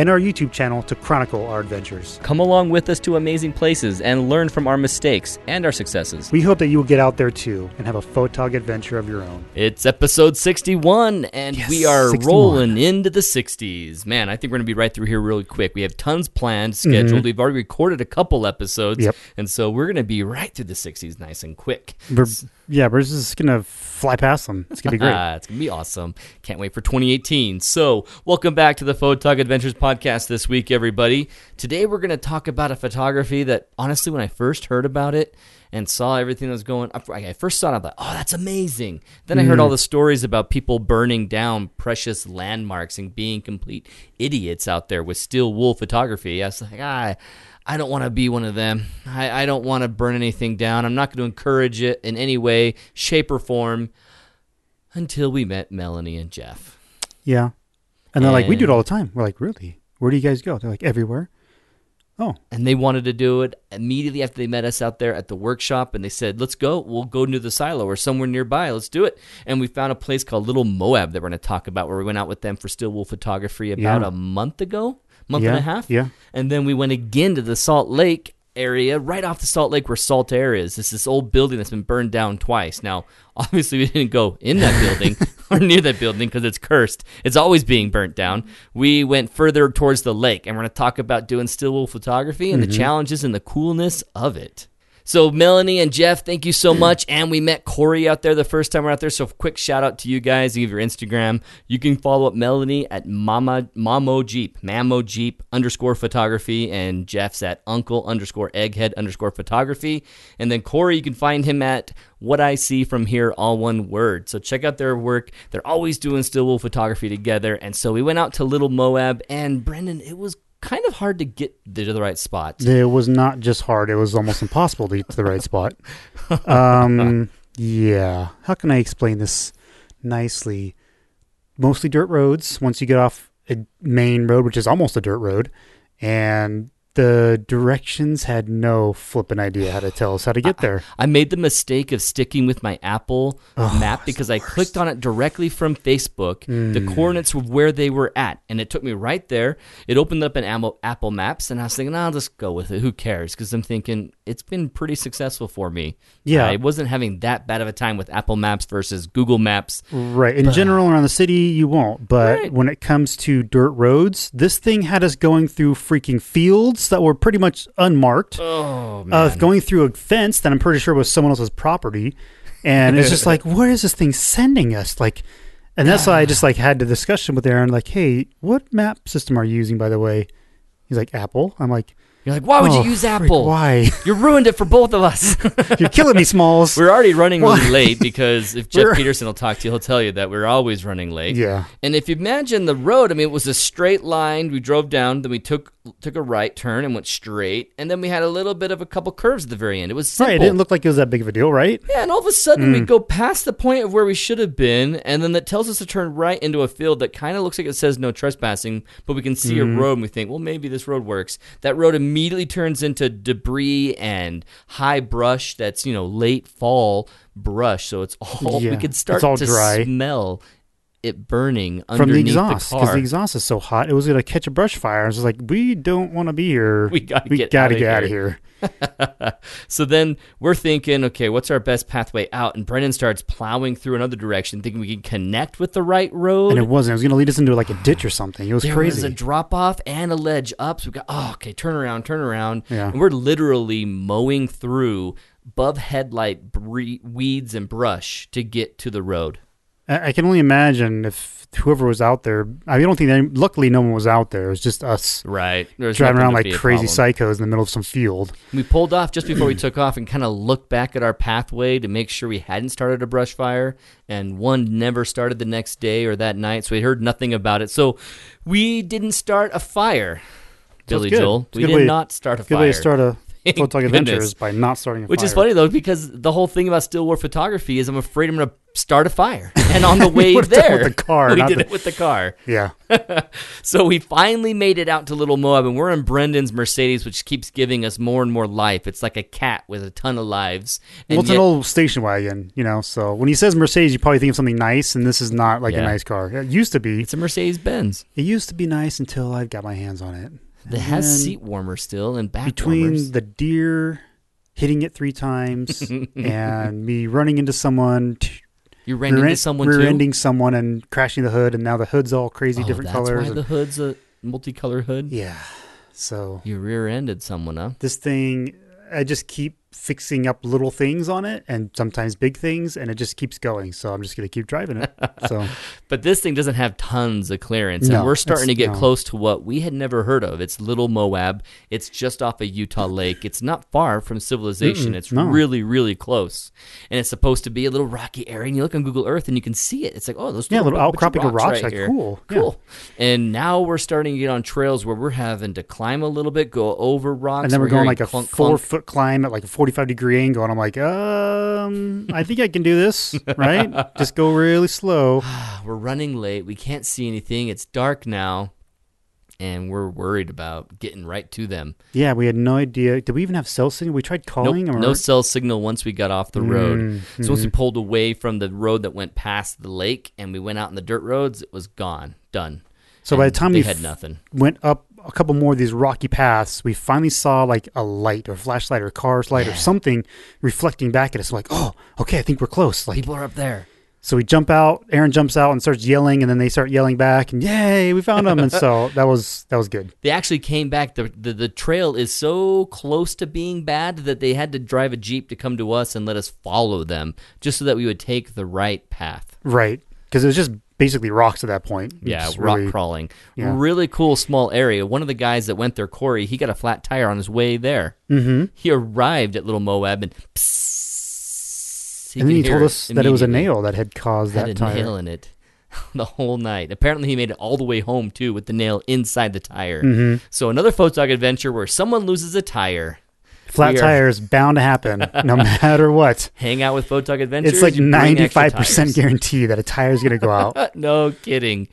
and our YouTube channel to chronicle our adventures. Come along with us to amazing places and learn from our mistakes and our successes. We hope that you will get out there too and have a photog adventure of your own. It's episode 61, and Yes, we are 61. rolling into the 60s. Man, I think we're going to be right through here really quick. We have tons planned, scheduled. We've already recorded a couple episodes, Mm-hmm. Yep. and so we're going to be right through the 60s nice and quick. We're, yeah, we're just going to fly past them. It's going to be great. Ah, it's gonna be awesome. Can't wait for 2018. So, welcome back to the Photog Adventures podcast this week, everybody. Today, we're gonna talk about a photography that, honestly, when I first heard about it and saw everything that was going, I first saw it, I thought, oh, that's amazing. Then I heard Mm. all the stories about people burning down precious landmarks and being complete idiots out there with steel wool photography. I was like, ah. I don't want to be one of them. I, I don't want to burn anything down. I'm not going to encourage it in any way, shape, or form until we met Melanie and Jeff. yeah. And they're like, we do it all the time. We're like, really? Where do you guys go? They're like, everywhere. Oh, And they wanted to do it immediately after they met us out there at the workshop. And they said, let's go. We'll go to the silo or somewhere nearby. Let's do it. And we found a place called Little Moab that we're going to talk about where we went out with them for steel wool photography about Yeah. a month ago, month yeah. and a half. Yeah. And then we went again to the Salt Lake area, right off the Salt Lake where Saltair is. It's this old building that's been burned down twice. Now, obviously, we didn't go in that building or near that building because it's cursed. It's always being burnt down. We went further towards the lake, and we're going to talk about doing steel wool photography and the mm-hmm. challenges and the coolness of it. So Melanie and Jeff, thank you so much. And we met Corey out there the first time we're out there. So quick shout out to you guys. Give your Instagram. You can follow up Melanie at Mama Mamo Jeep, Mamo Jeep underscore photography, and Jeff's at Uncle underscore Egghead underscore photography. And then Corey, you can find him at What I See from Here, all one word. So check out their work. They're always doing steel wool photography together. And so we went out to Little Moab, and Brendan, it was kind of hard to get to the right spot. It was not just hard; it was almost impossible to get to the right spot. Um, yeah. How can I explain this nicely? Mostly dirt roads. Once you get off a main road, which is almost a dirt road, and the directions had no flipping idea how to tell us how to get there. I made the mistake of sticking with my Apple Oh, map because I clicked on it directly from Facebook, the Hmm. coordinates of where they were at, and it took me right there. It opened up an Apple, Apple Maps, and I was thinking, I'll just go with it. Who cares? Because I'm thinking it's been pretty successful for me. Yeah. I wasn't having that bad of a time with Apple Maps versus Google Maps. Right. In general, around the city, you won't. But Right. when it comes to dirt roads, this thing had us going through freaking fields that were pretty much unmarked. Oh uh, going through a fence that I'm pretty sure was someone else's property, and it's just like, where is this thing sending us? Like, and that's why I just like had the discussion with Aaron, like, hey, what map system are you using, by the way? He's like, Apple. I'm like, You're like, why would "Oh, you use frick, Apple? Why? You ruined it for both of us. You're killing me, Smalls. We're already running really Why? late because if Jeff Peterson will talk to you, he'll tell you that we're always running late. yeah. And if you imagine the road, I mean, it was a straight line. We drove down, then we took took a right turn and went straight, and then we had a little bit of a couple curves at the very end. It was simple. Right. It didn't look like it was that big of a deal, right? yeah, and all of a sudden we mm. go past the point of where we should have been, and then that tells us to turn right into a field that kind of looks like it says no trespassing, but we can see a mm-hmm. road, and we think, well, maybe this road works. That road immediately turns into debris and high brush. That's you know late fall brush, so it's all we could start all to dry. smell it burning From the exhaust, because car. the exhaust is so hot, it was gonna catch a brush fire. I was like, we don't want to be here. We gotta we get gotta outta get out of here." so then we're thinking, okay, what's our best pathway out? And Brendan starts plowing through another direction, thinking we can connect with the right road. And it wasn't. It was gonna lead us into like a ditch or something. It was there crazy. was a drop off and a ledge up. So we got, oh, okay, turn around, turn around. Yeah. And we're literally mowing through above headlight bre- weeds and brush to get to the road. I I can only imagine if whoever was out there. I don't think. They, luckily, no one was out there. It was just us Right. Driving around like crazy psychos in the middle of some field. We pulled off just before we took off and kind of looked back at our pathway to make sure we hadn't started a brush fire. And one never started the next day or that night, so we heard nothing about it. So we didn't start a fire. Billy good. Joel. We good did way- not start a Good fire. way to start a photog adventure goodness. is by not starting a Which fire. is funny though, because the whole thing about steel wool photography is I'm afraid I'm going to start a fire. And on the way would've done it there, with the car, we did the- it with the car. Yeah. So we finally made it out to Little Moab, and we're in Brendan's Mercedes, which keeps giving us more and more life. It's like a cat with a ton of lives. And well, it's yet- an old station wagon, you know. So when he says Mercedes, you probably think of something nice, and this is not like Yeah. a nice car. It used to be. it's a Mercedes Benz. It used to be nice until I got my hands on it. It has seat warmer still and back between warmers. the deer hitting it three times and me running into someone, t- You ran rear, into someone rear-ending someone and crashing the hood, and now the hood's all crazy oh, different that's colors. why and- the hood's a multicolored hood. yeah. So You rear-ended someone, huh? this thing, I just keep fixing up little things on it, and sometimes big things, and it just keeps going. So I'm just gonna keep driving it. So But this thing doesn't have tons of clearance, No, and we're starting to get no. close to what we had never heard of. It's Little Moab. It's just off of Utah Lake. It's not far from civilization. Mm-mm, it's no. really, really close, and it's supposed to be a little rocky area. And you look on Google Earth, and you can see it. It's like, oh, those yeah, little, little ro- outcropping of rocks rocks, right like here. cool, yeah. Cool. And now we're starting to get on trails where we're having to climb a little bit, go over rocks, And then we're, going like a clunk, four clunk. foot climb at like a 45 degree angle. And I'm like, um, I think I can do this, right? Just go really slow. We're running late. We can't see anything. It's dark now, and we're worried about getting right to them. Yeah, we had no idea. Did we even have cell signal? We tried calling. Nope, or no cell signal once we got off the road. Mm, So once we pulled away from the road that went past the lake and we went out in the dirt roads, it was gone, done. So by the time we had nothing, went up a couple more of these rocky paths, we finally saw like a light or flashlight or a car's light or something reflecting back at us. Like, oh, okay, I think we're close. Like, people are up there. so we jump out. Aaron jumps out and starts yelling, and then they start yelling back, and yay, we found them. and so that was that was good. They actually came back. The, the the trail is so close to being bad that they had to drive a jeep to come to us and let us follow them, just so that we would take the right path. Right, because it was just basically rocks at that point. Yeah, It's rock really- crawling. yeah. Really cool small area. One of the guys that went there, Corey, he got a flat tire on his way there. Mhm. He arrived at Little Moab and psst, and then he told us that it was a nail that had caused Had that a tire. nail in it the whole night. Apparently, he made it all the way home too with the nail inside the tire. Mhm. So another photog adventure where someone loses a tire. Flat tires bound to happen, no matter what. Hang out with photog adventures. It's like extra ninety-five percent guarantee that a tire is going to go out. no kidding.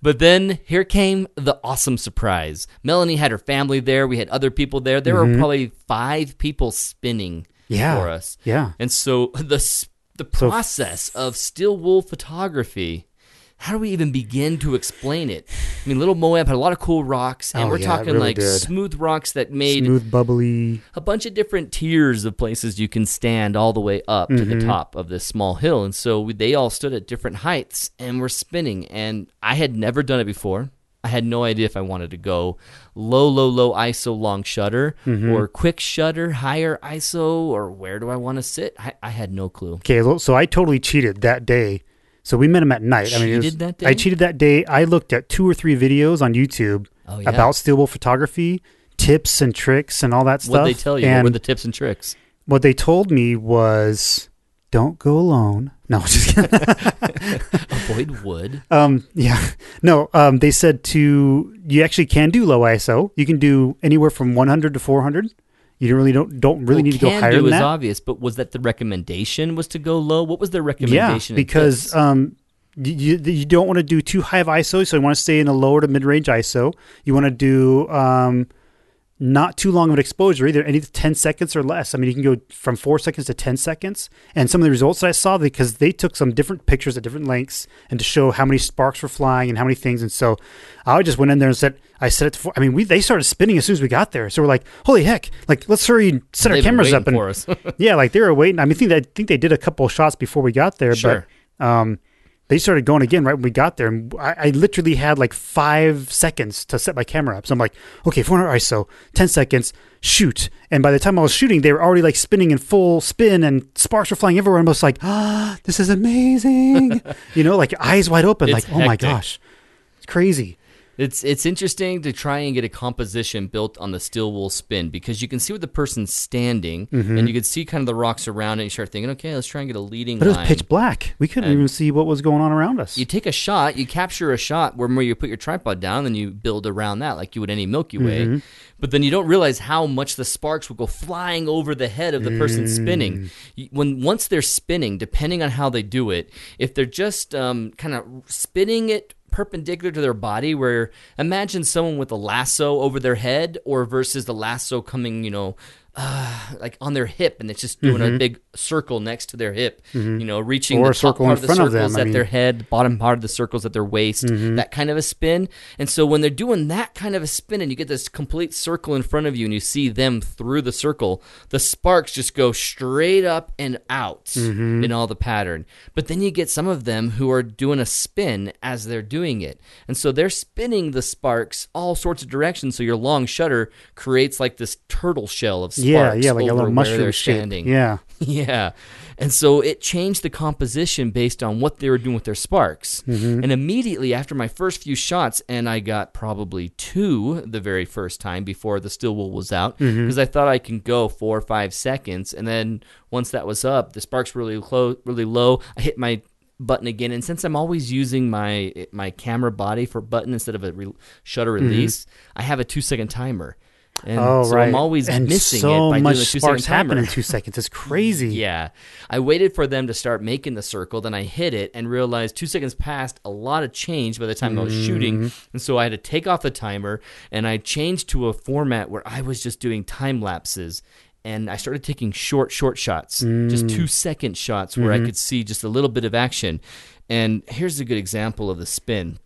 But then here came the awesome surprise. Melanie had her family there. We had other people there. There were probably five people spinning Mm-hmm. Yeah. for us. Yeah, And so the the So- process of steel wool photography. How do we even begin to explain it? I mean, Little Moab had a lot of cool rocks, and Oh, we're yeah, talking really like did. smooth rocks that made smooth, bubbly. a bunch of different tiers of places you can stand all the way up to Mm-hmm. the top of this small hill. And so we, they all stood at different heights and were spinning. And I had never done it before. I had no idea if I wanted to go low, low, low ISO long shutter Mm-hmm. or quick shutter, higher ISO, or where do I want to sit? I, I had no clue. Okay, so I totally cheated that day. So we met him at night. I mean, was- Cheated that day? I cheated that day. I looked at two or three videos on YouTube Oh, yeah. about steel wool photography, tips and tricks, and all that stuff. What they tell you? And what were the tips and tricks? what they told me was, "Don't go alone." No, just kidding. Avoid wood. Um, yeah, no. Um, they said to you actually can do low ISO. You can do anywhere from 100 to 400. You don't really don't don't really Well, need to go higher is that. obvious, but was that the recommendation? Was to go low? What was their yeah, recommendation? Yeah, because um, you, you you don't want to do too high of ISO, so you want to stay in a lower to mid range ISO. You want to do um, not too long of an exposure either, any 10 seconds or less. I mean, you can go from four seconds to 10 seconds. And some of the results that I saw, because they took some different pictures at different lengths and to show how many sparks were flying and how many things. And so I just went in there and said, I set it to four. I mean, we they started spinning as soon as we got there. So we're like, holy heck, like, let's hurry and set our They've been cameras up. And for us. yeah, like they were waiting. I mean, I think, that, I think they did a couple of shots before we got there, Sure. but um, they started going again right when we got there. And I, I literally had like five seconds to set my camera up. So I'm like, okay, 400 ISO, 10 seconds, shoot. And by the time I was shooting, they were already like spinning in full spin and sparks were flying everywhere. And I was like, ah, this is amazing. you know, like eyes wide open, It's like, oh my gosh, it's crazy. It's it's interesting to try and get a composition built on the steel wool spin because you can see where the person's standing Mm-hmm. and you can see kind of the rocks around it. You start thinking, okay, let's try and get a leading But it was line. pitch black. We couldn't And- even see what was going on around us. you take a shot, you capture a shot where where you put your tripod down, then you build around that like you would any Milky Way. Mm-hmm. But then you don't realize how much the sparks will go flying over the head of the person Mm. spinning. When once they're spinning, depending on how they do it, if they're just um, kind of spinning it perpendicular to their body, where imagine someone with a lasso over their head, or versus the lasso coming, you know. Uh, like on their hip, and it's just doing a big circle next to their hip. You know, reaching Mm-hmm. Or the a top circle in part of the front of circles them, I at their mean- head, bottom part of the circles at their waist, Mm-hmm. that kind of a spin. And so when they're doing that kind of a spin and you get this complete circle in front of you and you see them through the circle, the sparks just go straight up and out Mm-hmm. in all the pattern. But then you get some of them who are doing a spin as they're doing it. And so they're spinning the sparks all sorts of directions. So your long shutter creates like this turtle shell of. Yeah, yeah, like a little mushroom standing. Yeah. Yeah. And so it changed the composition based on what they were doing with their sparks. Mm-hmm. And immediately after my first few shots, and I got probably two the very first time before the steel wool was out, because Mm-hmm. I thought I can go four or five seconds. And then once that was up, the sparks really low, really low. I hit my button again and since i'm always using my my camera body for button instead of a re- shutter release i have a two second timer and Mm-hmm. oh, so right. i'm always and missing so it by much doing sparks happen in two seconds. It's crazy. yeah. I waited for them to start making the circle, then I hit it and realized two seconds passed, a lot of change by the time I was shooting. And so I had to take off the timer and I changed to a format where I was just doing time lapses. And I started taking short, short shots, just two second shots where I could see just a little bit of action. And here's a good example of the spin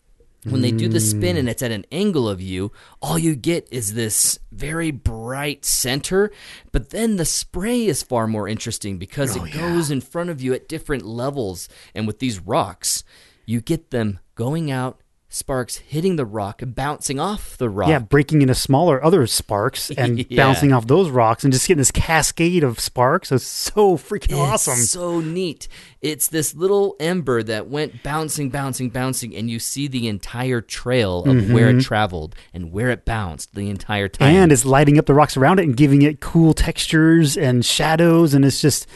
when they do the spin and mm. it's at an angle of you, all you get is this very bright center. But then the spray is far more interesting because it oh, goes in front of you at different levels. And with these rocks, you get them going out, sparks hitting the rock and bouncing off the rock. Yeah, breaking into smaller other sparks and Yeah. bouncing off those rocks and just getting this cascade of sparks. It's so freaking It's awesome. so neat. It's this little ember that went bouncing, bouncing, bouncing, and you see the entire trail of where it traveled and where it bounced the entire time. Mm-hmm. And it's lighting up the rocks around it and giving it cool textures and shadows. And it's just,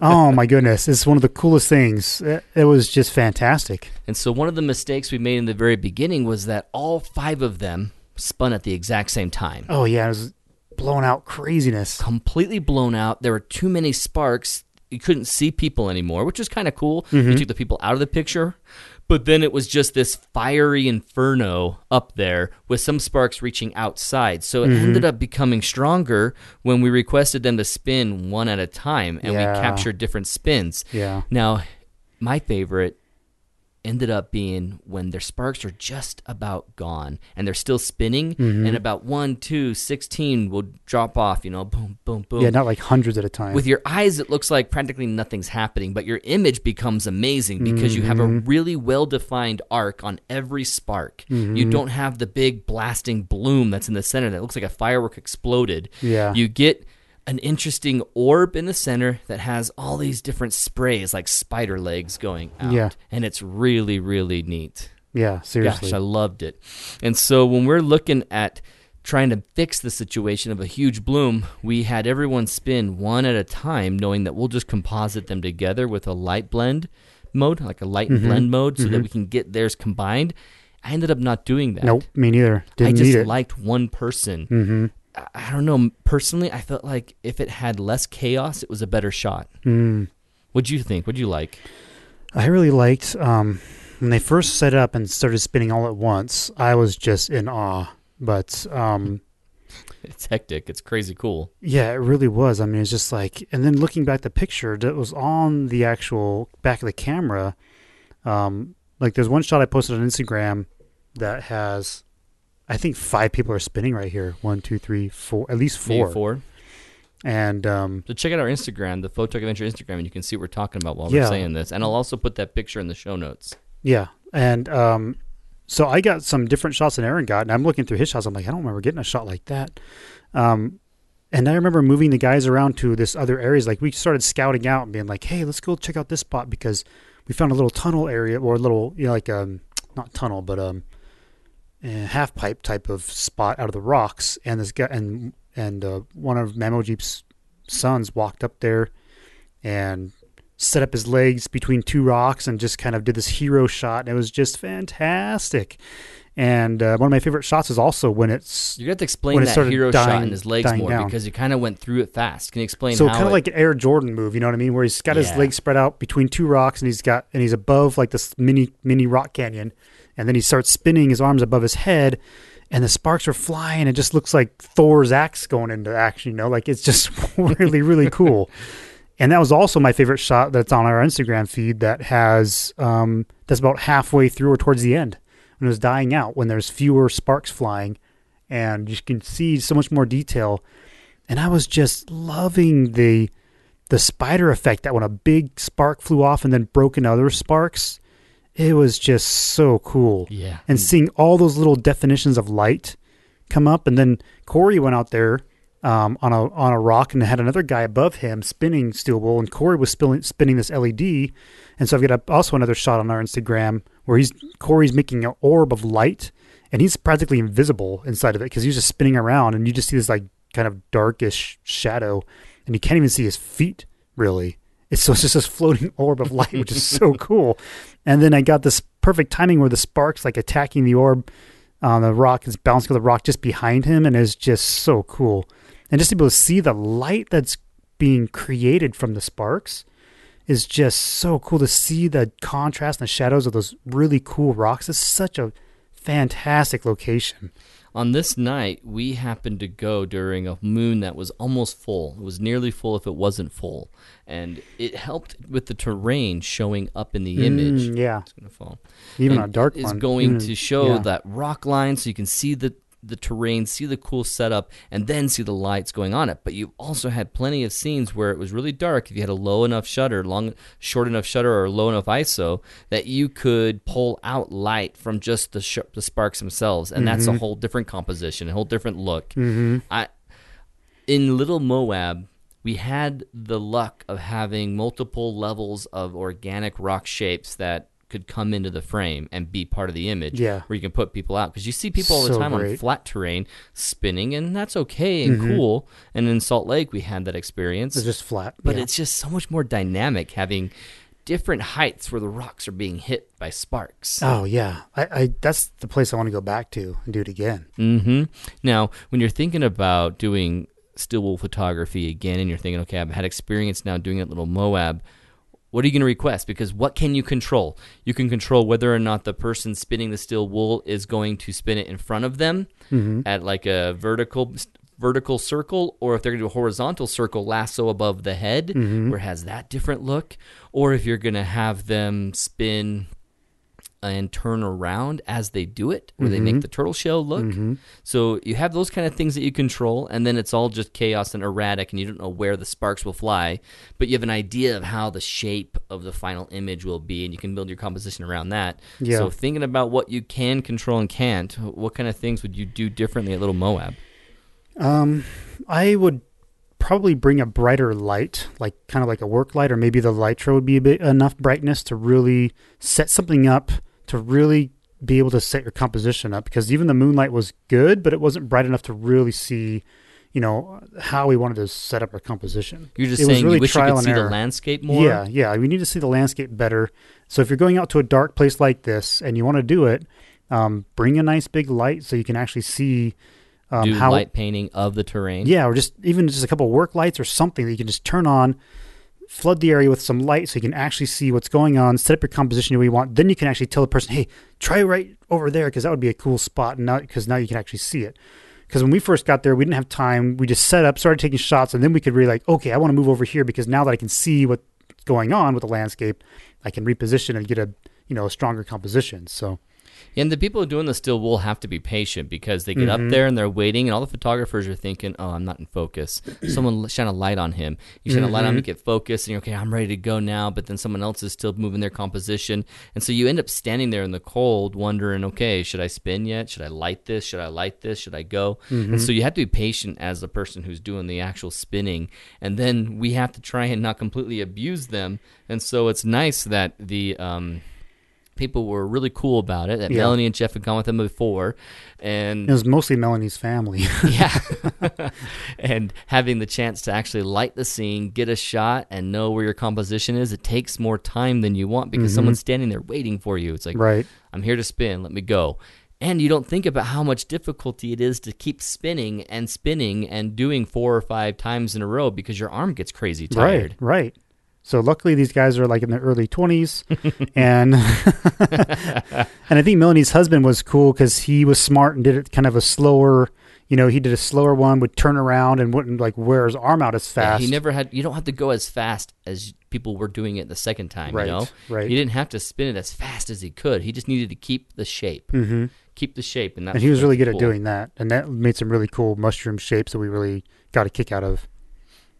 oh my goodness, it's one of the coolest things. It, it was just fantastic. And so one of the mistakes we made in the very beginning was that all five of them spun at the exact same time. Oh, yeah, it was blowing out craziness. Completely blown out. There were too many sparks. You couldn't see people anymore, which was kind of cool. Mm-hmm. You took the people out of the picture. But then it was just this fiery inferno up there with some sparks reaching outside. So it Mm-hmm. ended up becoming stronger when we requested them to spin one at a time and Yeah. we captured different spins. Yeah. Now, my favorite ended up being when their sparks are just about gone and they're still spinning Mm-hmm. and about 1 2 16 will drop off you know boom boom boom Yeah, not like hundreds at a time. with your eyes it looks like practically nothing's happening but your image becomes amazing because you have a Mm-hmm. really well defined arc on every spark Mm-hmm. you don't have the big blasting bloom that's in the center that looks like a firework exploded Yeah. you get an interesting orb in the center that has all these different sprays like spider legs going out Yeah. and it's really really neat yeah, seriously. Gosh, I loved it. And so when we're looking at trying to fix the situation of a huge bloom, we had everyone spin one at a time, knowing that we'll just composite them together with a light blend mode, like a light and blend mode, so that we can get theirs combined. I ended up not doing that. nope, me neither. I Didn't just need it. liked one person. mm-hmm. I- don't know. Personally, I felt like if it had less chaos, it was a better shot. Mm. What'd you think? What'd you like? I really liked um, when they first set up and started spinning all at once. I was just in awe. But um, It's hectic. It's crazy cool. yeah, it really was. I mean, it's just like, and then looking back the picture that was on the actual back of the camera. Um, like there's one shot I posted on Instagram that has, I think five people are spinning right here. One, two, three, four, at least Maybe four. four. And um, So check out our Instagram, the Photo Adventure Instagram, and you can see what we're talking about while Yeah. we're saying this. And I'll also put that picture in the show notes. Yeah, and um, so I got some different shots than Aaron got, and I'm looking through his shots. I'm like, I don't remember getting a shot like that. Um, and I remember moving the guys around to this other areas. Like we started scouting out and being like, hey, let's go check out this spot because we found a little tunnel area or a little, you know, like um, not tunnel, but um, half pipe type of spot out of the rocks, and this guy and and uh, one of Mamo Jeep's sons walked up there and set up his legs between two rocks and just kind of did this hero shot. And it was just fantastic. And uh, one of my favorite shots is also when it's gonna have to explain that hero shot dying- in his legs more down. because you kind of went through it fast. Can you explain so kind of like an Air Jordan move, you know what I mean? Where he's got his legs spread out between two rocks and he's got and he's above like this mini mini rock canyon, and then he starts spinning his arms above his head, and the sparks are flying. It just looks like Thor's axe going into action. You know, like it's just really really cool. And that was also my favorite shot that's on our Instagram feed that has um, that's about halfway through or towards the end when it was dying out when there's fewer sparks flying and you can see so much more detail. And I was just loving the the spider effect that when a big spark flew off and then broke into other sparks, it was just so cool. yeah, And seeing all those little definitions of light come up, and then Corey went out there um, on a on a rock and had another guy above him spinning steel wool, and Corey was spilling, spinning this LED. And so I've got a, also another shot on our Instagram where he's Corey's making an orb of light, and he's practically invisible inside of it because he's just spinning around, and you just see this like kind of darkish shadow, and you can't even see his feet really. It's so it's just this floating orb of light, which is so cool. And then I got this perfect timing where the sparks like attacking the orb on the rock is bouncing the rock just behind him, and is just so cool. And just to be able to see the light that's being created from the sparks is just so cool to see the contrast and the shadows of those really cool rocks. It's such a fantastic location. On this night, we happened to go during a moon that was almost full. It was nearly full if it wasn't full, and it helped with the terrain showing up in the image. Mm, yeah, It's gonna fall. even And a dark is one. going Mm, to show yeah. that rock line so you can see the the terrain, see the cool setup, and then see the lights going on it. But you also had plenty of scenes where it was really dark. If you had a low enough shutter, long, short enough shutter, or low enough ISO, that you could pull out light from just the sh- the sparks themselves, and that's a whole different composition, a whole different look. Mm-hmm. I in Little Moab, we had the luck of having multiple levels of organic rock shapes that could come into the frame and be part of the image. Yeah. Where you can put people out because you see people all the So time on flat terrain spinning, and that's okay and Mhm. cool. And in Salt Lake, we had that experience, It's just flat. but yeah. it's just so much more dynamic having different heights where the rocks are being hit by sparks. oh yeah, I, I that's the place I want to go back to and do it again. hmm Now, when you're thinking about doing steel wool photography again, and you're thinking, okay, I've had experience now doing it, little Moab. What are you going to request? Because what can you control? You can control whether or not the person spinning the steel wool is going to spin it in front of them Mm-hmm. at like a vertical vertical circle, or if they're going to do a horizontal circle lasso above the head, Mhm. where it has that different look, or if you're going to have them spin and turn around as they do it, where they make Mhm. the turtle shell look. Mhm. So you have those kind of things that you control, and then it's all just chaos and erratic, and you don't know where the sparks will fly, but you have an idea of how the shape of the final image will be, and you can build your composition around that. Yeah. So thinking about what you can control and can't, what kind of things would you do differently at Little Moab? Um, I would probably bring a brighter light, like kind of like a work light, or maybe the Lytro would be a bit enough brightness to really set something up to really be able to set your composition up. Because even the moonlight was good, but it wasn't bright enough to really see, you know, how we wanted to set up our composition. You're just It was saying really you wish you could see the landscape more? Yeah, yeah. We need to see the landscape better. So if you're going out to a dark place like this and you want to do it, um, bring a nice big light so you can actually see um, do how light painting of the terrain. yeah, or just even just a couple of work lights or something that you can just turn on, flood the area with some light so you can actually see what's going on, set up your composition the way you want. Then you can actually tell the person, hey, try right over there because that would be a cool spot. And now, because now you can actually see it. Because when we first got there, we didn't have time. We just set up, started taking shots, and then we could really like, okay, I want to move over here because now that I can see what's going on with the landscape, I can reposition and get a you know a stronger composition. So And the people doing the steel wool have to be patient because they get up Mhm. there and they're waiting, and all the photographers are thinking, "Oh, I'm not in focus." Someone shine a light on him. You shine a light on Mhm. me, get focused, and you're okay. I'm ready to go now. But then someone else is still moving their composition, and so you end up standing there in the cold, wondering, "Okay, should I spin yet? Should I light this? Should I light this? Should I go?" Mm-hmm. And so you have to be patient as the person who's doing the actual spinning, and then we have to try and not completely abuse them. And so it's nice that the um, people were really cool about it. That Yeah. Melanie and Jeff had gone with them before, and It was mostly Melanie's family. yeah, and having the chance to actually light the scene, get a shot, and know where your composition is, it takes more time than you want because mm-hmm. someone's standing there waiting for you. It's like, right. I'm here to spin, let me go. And you don't think about how much difficulty it is to keep spinning and spinning and doing four or five times in a row because your arm gets crazy tired. Right. Right. So luckily these guys are like in their early 20s and and I think Melanie's husband was cool cuz he was smart and did it kind of a slower, you know, he did a slower one would turn around and wouldn't like wear his arm out as Yeah, fast. he never had. You don't have to go as fast as people were doing it the second time. Right, You know, right. He didn't have to spin it as fast as he could. He just needed to keep the shape, Mhm. keep the shape, and that. And he was really good cool. at doing that and that made some really cool mushroom shapes that we really got a kick out of.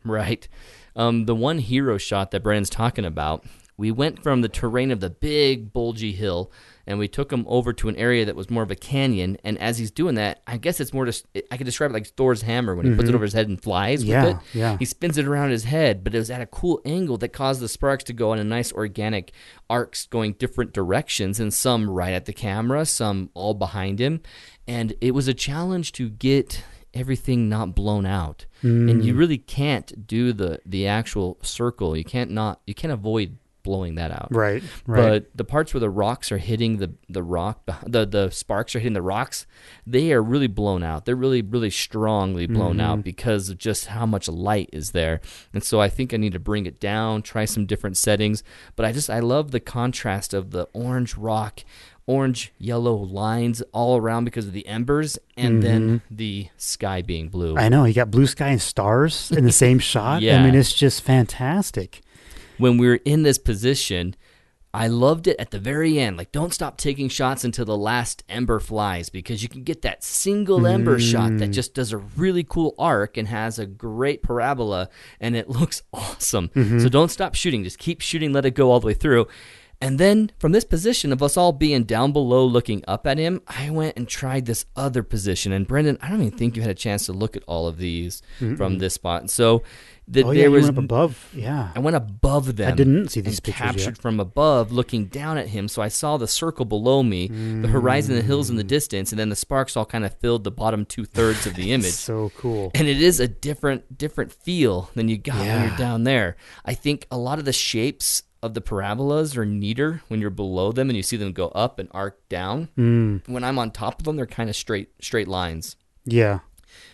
Right. Um, the one hero shot that Brendan's talking about, we went from the terrain of the big bulgy hill and we took him over to an area that was more of a canyon. And as he's doing that, I guess it's more just, I could describe it like Thor's hammer when he puts it over his head and flies Mm-hmm. Yeah, with it. yeah. He spins it around his head, but it was at a cool angle that caused the sparks to go in a nice organic arcs going different directions and some right at the camera, some all behind him. And it was a challenge to get everything not blown out. And Mm. you really can't do the the actual circle. You can't not you can't avoid blowing that out. Right. Right. But the parts where the rocks are hitting the the rock, the the sparks are hitting the rocks, they are really blown out. They're really really strongly blown Mm-hmm. out because of just how much light is there. And so I think I need to bring it down, try some different settings. But I just I love the contrast of the orange rock, orange yellow lines all around because of the embers, and then the sky being blue. Mm-hmm. I know, you got blue sky and stars in the same shot. Yeah. I mean, it's just fantastic. when we were in this position, I loved it at the very end. Like, don't stop taking shots until the last ember flies because you can get that single ember shot that just does a really cool arc and has a great parabola and it looks awesome. So don't stop shooting. Just keep shooting, let it go all the way through. And then from this position of us all being down below looking up at him, I went and tried this other position. And Brendan, I don't even think you had a chance to look at all of these from this spot. So the, Oh, yeah, there was went up above. Yeah. I went above them. I didn't see these pictures captured yet. from above, looking down at him. So I saw the circle below me, the horizon, the hills in the mm. distance, and then the sparks all kind of filled the bottom two thirds of the image. So cool. And it is a different different feel than you got when you're down there. I think a lot of the shapes of the parabolas are neater when you're below them and you see them go up and arc down. Mm, When I'm on top of them, they're kind of straight straight lines. yeah.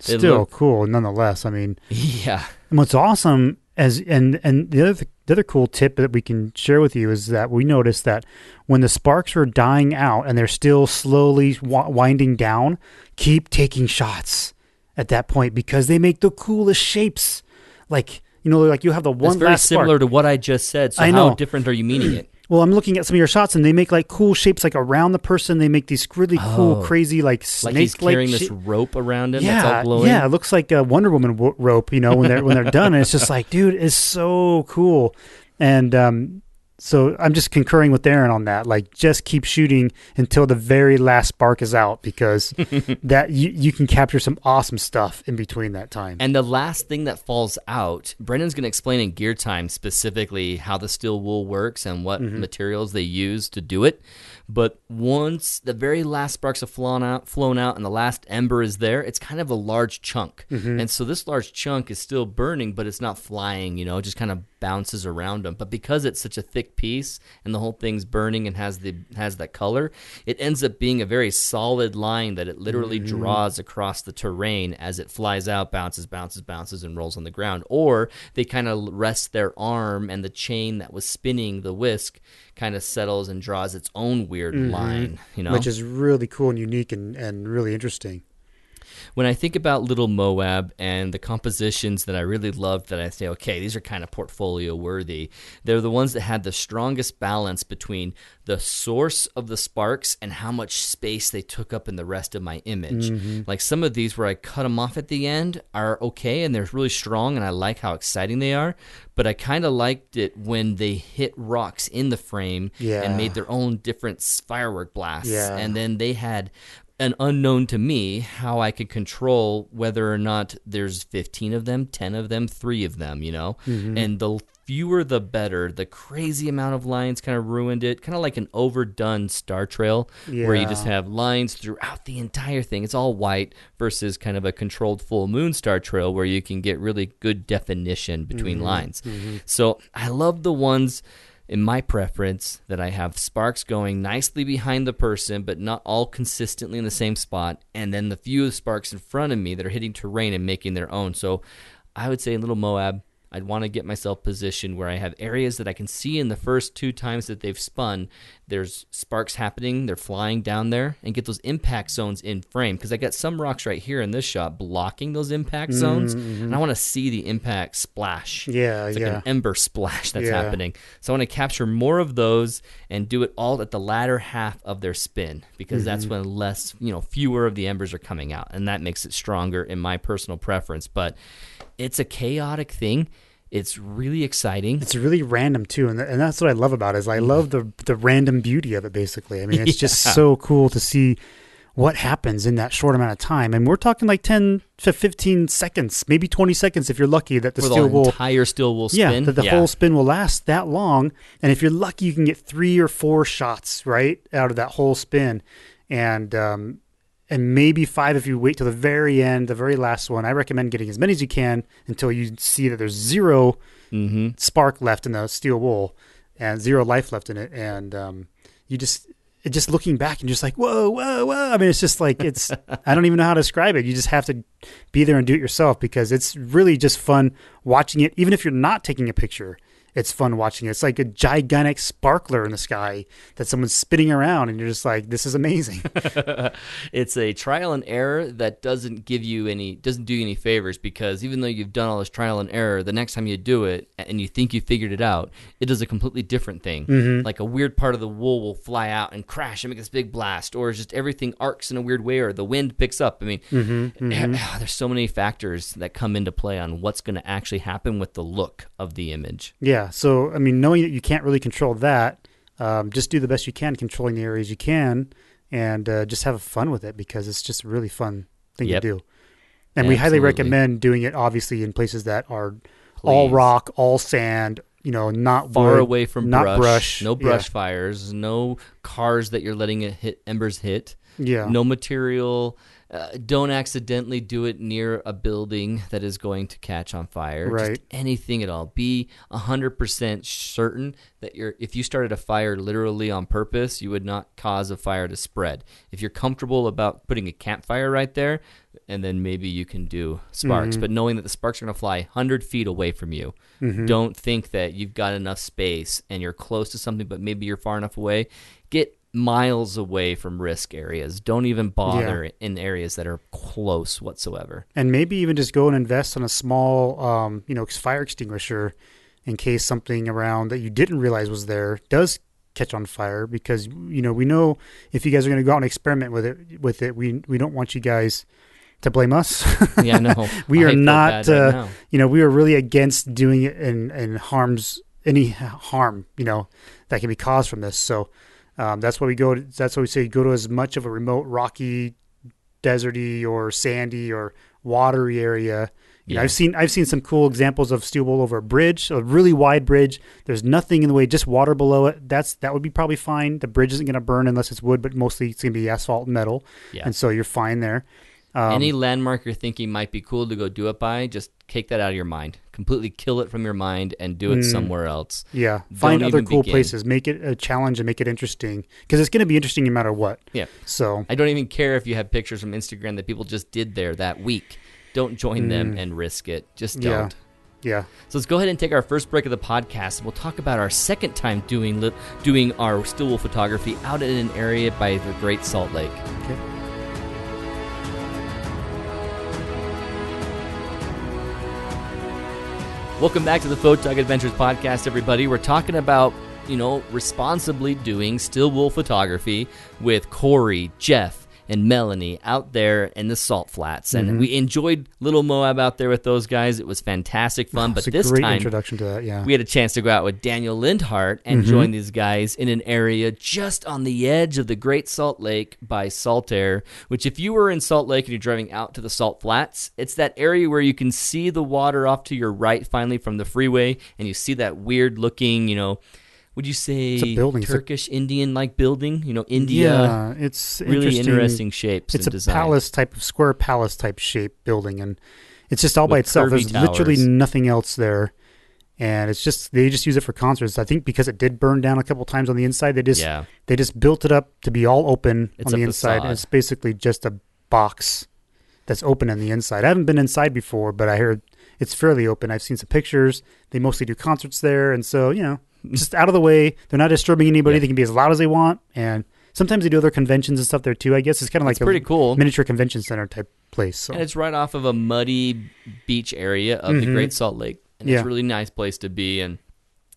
They Still look- cool, nonetheless. I mean, Yeah. And what's awesome as and and the other the other cool tip that we can share with you is that we noticed that when the sparks are dying out and they're still slowly w- winding down, keep taking shots at that point because they make the coolest shapes. Like you know, like you have the That's one very last spark. similar to what I just said. So I how know. different are you meaning it? Well, I'm looking at some of your shots and they make like cool shapes like around the person. They make these really cool, Oh. crazy like Like he's snake-like carrying this rope around him yeah, that's all glowing. Yeah, it looks like a Wonder Woman w- rope, you know, when they're when they're done. And it's just like, dude, it's so cool. And um, so I'm just concurring with Aaron on that. Like, just keep shooting until the very last spark is out because that you you can capture some awesome stuff in between that time. And the last thing that falls out, Brendan's going to explain in Gear Time specifically how the steel wool works and what Mm-hmm. materials they use to do it. But once the very last sparks have flown out, flown out, and the last ember is there, it's kind of a large chunk. Mm-hmm. And so this large chunk is still burning, but it's not flying. You know, just kind of bounces around them. But because it's such a thick piece and the whole thing's burning and has the has that color, it ends up being a very solid line that it literally Mm-hmm. draws across the terrain as it flies out, bounces, bounces, bounces, and rolls on the ground. Or they kind of rest their arm and the chain that was spinning the whisk kind of settles and draws its own weird line. You know, Mm-hmm. Which is really cool and unique and, and really interesting. When I think about Little Moab and the compositions that I really loved, that I say, okay, these are kind of portfolio worthy. They're the ones that had the strongest balance between the source of the sparks and how much space they took up in the rest of my image. Mm-hmm. Like some of these where I cut them off at the end are okay and they're really strong and I like how exciting they are. But I kind of liked it when they hit rocks in the frame Yeah. and made their own different firework blasts. Yeah. And then they had an unknown to me how I could control whether or not there's 15 of them, 10 of them, 3 of them, you know? Mm-hmm. And the fewer the better. The crazy amount of lines kind of ruined it, kind of like an overdone star trail where you just have lines throughout the entire thing. It's all white versus kind of a controlled full moon star trail where you can get really good definition between mm-hmm. lines. Mm-hmm. So I love the ones in my preference that I have sparks going nicely behind the person, but not all consistently in the same spot, and then the few sparks in front of me that are hitting terrain and making their own. So I would say in Little Moab, I'd want to get myself positioned where I have areas that I can see in the first two times that they've spun. There's sparks happening, they're flying down there, and get those impact zones in frame. Because I got some rocks right here in this shot blocking those impact zones, and I want to see the impact splash. Yeah, It's like yeah. an ember splash that's Yeah. happening. So I want to capture more of those and do it all at the latter half of their spin because that's Mm-hmm. when less, you know, fewer of the embers are coming out, and that makes it stronger in my personal preference. But it's a chaotic thing. It's really exciting. It's really random too, and, and that's what I love about it. Is I love the the random beauty of it. Basically, I mean, it's just so cool to see what happens in that short amount of time. And we're talking like ten to fifteen seconds, maybe twenty seconds if you're lucky that the steel the will. entire steel wool Yeah, spin. that the whole spin will last that long. And if you're lucky, you can get three or four shots right out of that whole spin, and um, and maybe five if you wait till the very end, the very last one. I recommend getting as many as you can until you see that there's zero Mm-hmm. spark left in the steel wool and zero life left in it and um, you just it just looking back and just like whoa whoa whoa i mean it's just like it's i don't even know how to describe it you just have to be there and do it yourself because it's really just fun watching it even if you're not taking a picture it's fun watching it. It's like a gigantic sparkler in the sky that someone's spinning around and you're just like this is amazing. It's a trial and error that doesn't give you any doesn't do you any favors because even though you've done all this trial and error the next time you do it and you think you figured it out it does a completely different thing. Mm-hmm. like a weird part of the wool will fly out and crash and make this big blast or just everything arcs in a weird way or the wind picks up. I mean Mm-hmm, there's so many factors that come into play on what's going to actually happen with the look of the image. Yeah. So, I mean, knowing that you can't really control that, um, just do the best you can controlling the areas you can and uh, just have fun with it because it's just a really fun thing Yep. to do. And we highly recommend doing it, obviously, in places that are all rock, all sand, you know, not far wood, away from not brush, brush. no Yeah. brush fires, no cars that you're letting it hit embers hit, Yeah. no material. Uh, don't accidentally do it near a building that is going to catch on fire. Right. Just anything at all. Be hundred percent certain that you're. If you started a fire literally on purpose, you would not cause a fire to spread. If you're comfortable about putting a campfire right there, and then maybe you can do sparks. Mm-hmm. But knowing that the sparks are going to fly hundred feet away from you, Mm-hmm. don't think that you've got enough space and you're close to something, but maybe you're far enough away. Get miles away from risk areas. Don't even bother in areas that are close whatsoever. and maybe even just go and invest on a small, um, you know, fire extinguisher in case something around that you didn't realize was there does catch on fire. Because you know we know if you guys are going to go out and experiment with it, with it, we we don't want you guys to blame us. Yeah, no. We I are not, bad right uh, you know, we are really against doing it and and harms any harm, you know, that can be caused from this. So um, that's why we go. To, that's why we say go to as much of a remote, rocky, deserty, or sandy or watery area. You know, Yeah. I've seen I've seen some cool examples of steel wool over a bridge, a really wide bridge. There's nothing in the way, just water below it. That's that would be probably fine. The bridge isn't going to burn unless it's wood, but mostly it's going to be asphalt and metal, Yeah. and so you're fine there. Um, Any landmark you're thinking might be cool to go do it by, just take that out of your mind. Completely kill it from your mind and do it Mm. somewhere else. Yeah, find Don't other cool begin. places. Make it a challenge and make it interesting because it's going to be interesting no matter what. Yeah. So I don't even care if you have pictures from Instagram that people just did there that week. Don't join them and risk it. Just Mm. Don't. yeah, So let's go ahead and take our first break of the podcast, we'll talk about our second time doing doing our still photography out in an area by the Great Salt Lake. okay. Welcome back to the Photog Adventures podcast, everybody. We're talking about you know responsibly doing steel wool photography with Corey, Jeff, and Melanie out there in the salt flats, and Mm-hmm. we enjoyed Little Moab out there with those guys. It was fantastic fun. but a this time, introduction to that. Yeah. we had a chance to go out with Daniel Lindhart and Mm-hmm. join these guys in an area just on the edge of the Great Salt Lake by Saltair. Which, if you were in Salt Lake and you're driving out to the Salt Flats, it's that area where you can see the water off to your right finally from the freeway, and you see that weird looking, you know, would you say building. Turkish Indian like building? You know, India. yeah, it's Really interesting. interesting shapes It's a design. palace type of square palace type shape building, and it's just all by itself. There's literally nothing else there, and it's just they just use it for concerts. I think because it did burn down a couple times on the inside, they just Yeah. they just built it up to be all open It's on the inside. It's basically just a box that's open on the inside. I haven't been inside before, but I heard it's fairly open. I've seen some pictures. They mostly do concerts there, and so you know, just out of the way. They're not disturbing anybody. Yeah. They can be as loud as they want, and sometimes they do other conventions and stuff there too. I guess it's kind of like It's pretty a cool. miniature convention center type place. So And it's right off of a muddy beach area of the Mhm. Great Salt Lake. And Yeah. it's a really nice place to be and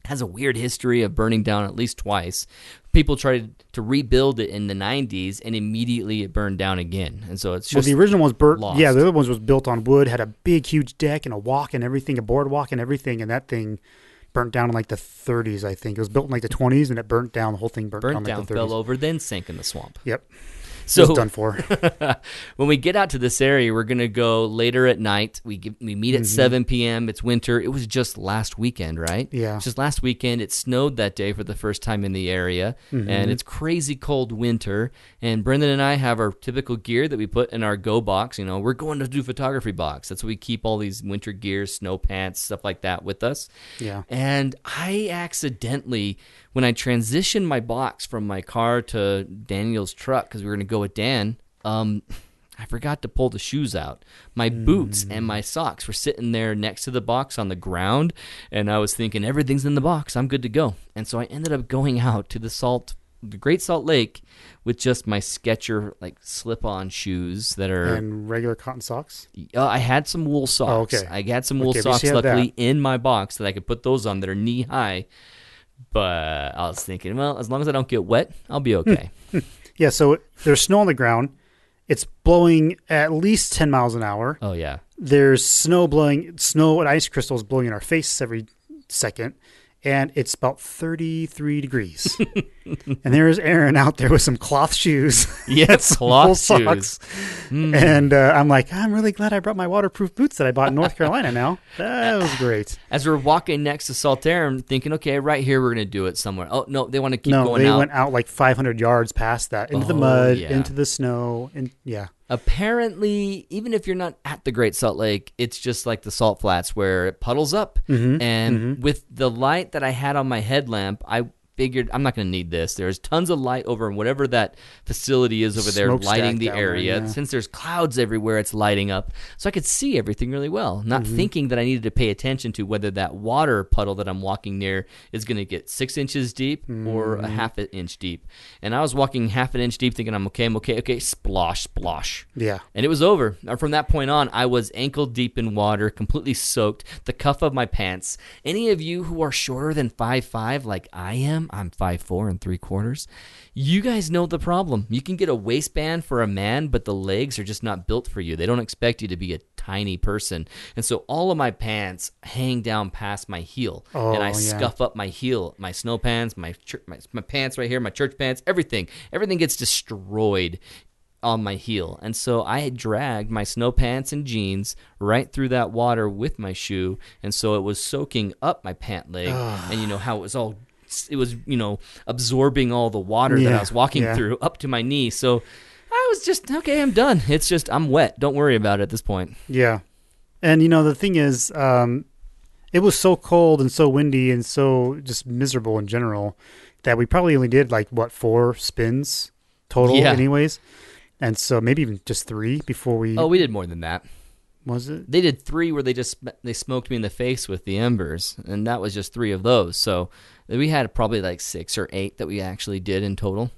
has a weird history of burning down at least twice. People tried to rebuild it in the 90s and immediately it burned down again. And so it's well, the original was burnt. lost. Yeah, the other ones was built on wood, had a big, huge deck and a walk and everything, a boardwalk and everything, and that thing burnt down in like the 30s. I think it was built in like the 20s, and it burnt down. The whole thing burnt, burnt down, down, like the 30s. fell over, then sank in the swamp. Yep, So was done for. when we get out to this area, we're gonna go later at night. We get, we meet at 7 p.m. It's winter. It was just last weekend, right? Mm-hmm. Yeah. just last weekend. It snowed that day for the first time in the area, Mm-hmm. and it's crazy cold winter. And Brendan and I have our typical gear that we put in our go box. You know, we're going to do photography box. That's where we keep all these winter gear, snow pants, stuff like that with us. Yeah. And I accidentally, when I transitioned my box from my car to Daniel's truck, because we were going to go with Dan, um, I forgot to pull the shoes out. My boots and my socks were sitting there next to the box on the ground, and I was thinking everything's in the box. I'm good to go. And so I ended up going out to the salt, the Great Salt Lake, with just my Sketcher like slip-on shoes that are. And regular cotton socks. Uh, I had some wool socks. okay. I had some wool Okay, socks, luckily, in my box that I could put those on that are knee high. But I was thinking, well, as long as I don't get wet, I'll be okay. Hmm. Hmm. Yeah. So there's snow on the ground. It's blowing at least 10 miles an hour. oh yeah, There's snow blowing, snow and ice crystals blowing in our face every second. And it's about 33 degrees. and there's Aaron out there with some cloth shoes. yes, cloth socks. shoes. Mm. And uh, I'm like, I'm really glad I brought my waterproof boots that I bought in North Carolina now. That was great. As we're walking next to Saltair, I'm thinking, okay, right here, we're gonna do it somewhere. Oh no, they want to keep going. no, going they out. went out like 500 yards past that into the Oh, mud, yeah. into the snow, and yeah, Apparently, even if you're not at the Great Salt Lake, it's just like the salt flats where it puddles up. Mm-hmm. And with the light that I had on my headlamp, I figured I'm not going to need this. There's tons of light over in whatever that facility is over there, lighting the there, area. yeah. Since there's clouds everywhere, it's lighting up, so I could see everything really well. Not Mm-hmm. thinking that I needed to pay attention to whether that water puddle that I'm walking near is going to get six inches deep or Mm-hmm. a half an inch deep. And I was walking half an inch deep, thinking I'm okay, I'm okay, okay. Splosh, splosh. yeah. And it was over. From that point on, I was ankle deep in water, completely soaked, the cuff of my pants. Any of you who are shorter than five five, like I am, I'm five four and three quarters, you guys know the problem. You can get a waistband for a man, but the legs are just not built for you. They don't expect you to be a tiny person. And so all of my pants hang down past my heel. Oh, and I oh, yeah. scuff up my heel, my snow pants, my, chur- my my pants right here, my church pants, everything. Everything gets destroyed on my heel. And so I had dragged my snow pants and jeans right through that water with my shoe. And so it was soaking up my pant leg. and you know how it was all, it was, you know, absorbing all the water that I was walking yeah. through up to my knee. So I was just, okay, I'm done. It's just, I'm wet. Don't worry about it at this point. Yeah. And you know the thing is um it was so cold and so windy and so just miserable in general that we probably only did like what four spins total Yeah. anyways. And so maybe even just 3 before we Oh, we did more than that. was it? They did three where they just they smoked me in the face with the embers, and that was just three of those. So we had probably like six or eight that we actually did in total.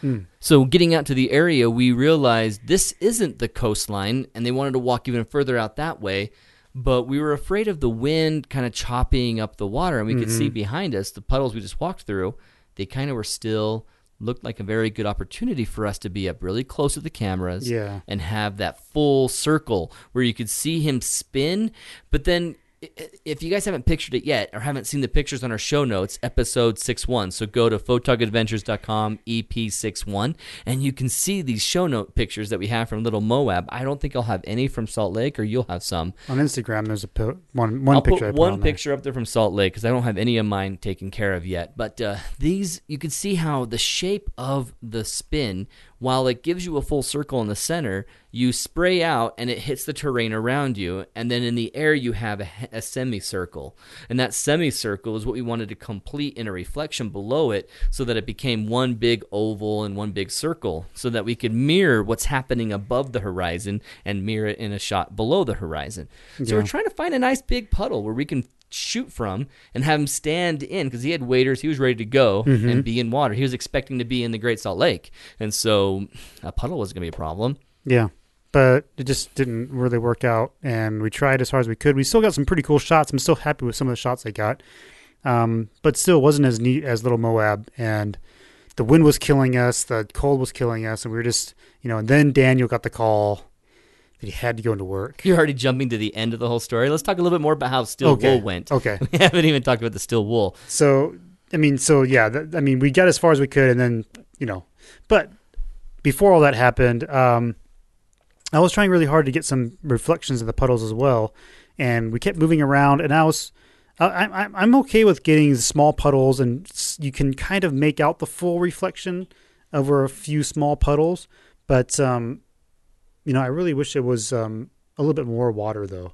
Hmm. So getting out to the area, we realized this isn't the coastline, and they wanted to walk even further out that way. But we were afraid of the wind kind of chopping up the water, and we could see behind us the puddles we just walked through. They kind of were still looked like a very good opportunity for us to be up really close to the cameras Yeah. and have that full circle where you could see him spin. But then, if you guys haven't pictured it yet or haven't seen the pictures on our show notes, episode 61. So go to photogadventures.com, EP61, and you can see these show note pictures that we have from Little Moab. I don't think I'll have any from Salt Lake, or you'll have some. On Instagram, there's a po- one one I'll picture. Put one on picture up there from Salt Lake because I don't have any of mine taken care of yet. But uh, these, you can see how the shape of the spin, while it gives you a full circle in the center, you spray out and it hits the terrain around you, and then in the air you have a, a semicircle, and that semicircle is what we wanted to complete in a reflection below it, so that it became one big oval and one big circle, so that we could mirror what's happening above the horizon and mirror it in a shot below the horizon. So Yeah. we're trying to find a nice big puddle where we can shoot from and have him stand in because he had waders. He was ready to go Mm-hmm. and be in water. He was expecting to be in the Great Salt Lake, and so a puddle wasn't going to be a problem. Yeah, but it just didn't really work out, and we tried as hard as we could. We still got some pretty cool shots. I'm still happy with some of the shots I got, um, but still wasn't as neat as Little Moab. And the wind was killing us, the cold was killing us, and we were just, you know. And then Daniel got the call that he had to go into work. You're already jumping to the end of the whole story. Let's talk a little bit more about how Still Okay. Wool went. Okay, We haven't even talked about the Steel Wool. so I mean, so yeah, I mean, we got as far as we could, and then you know, but before all that happened, um, I was trying really hard to get some reflections of the puddles as well, and we kept moving around, and I was. I, I, I'm okay with getting small puddles, and you can kind of make out the full reflection over a few small puddles. But um, you know, I really wish it was um, a little bit more water, though.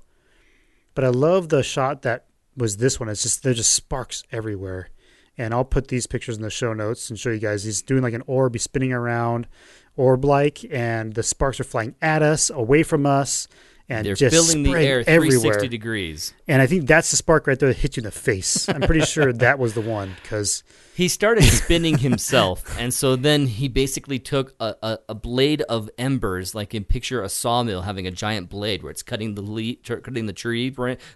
But I love the shot that was this one. It's just there's just sparks everywhere, and I'll put these pictures in the show notes and show you guys. He's doing like an orb, he's spinning around, orb like, and the sparks are flying at us, away from us, and They're just filling the air 360 everywhere. degrees. And I think that's the spark right there that hit you in the face. I'm pretty sure that was the one because He started spinning himself, and so then he basically took a, a, a blade of embers, like in picture a sawmill having a giant blade where it's cutting the le- cutting the tree,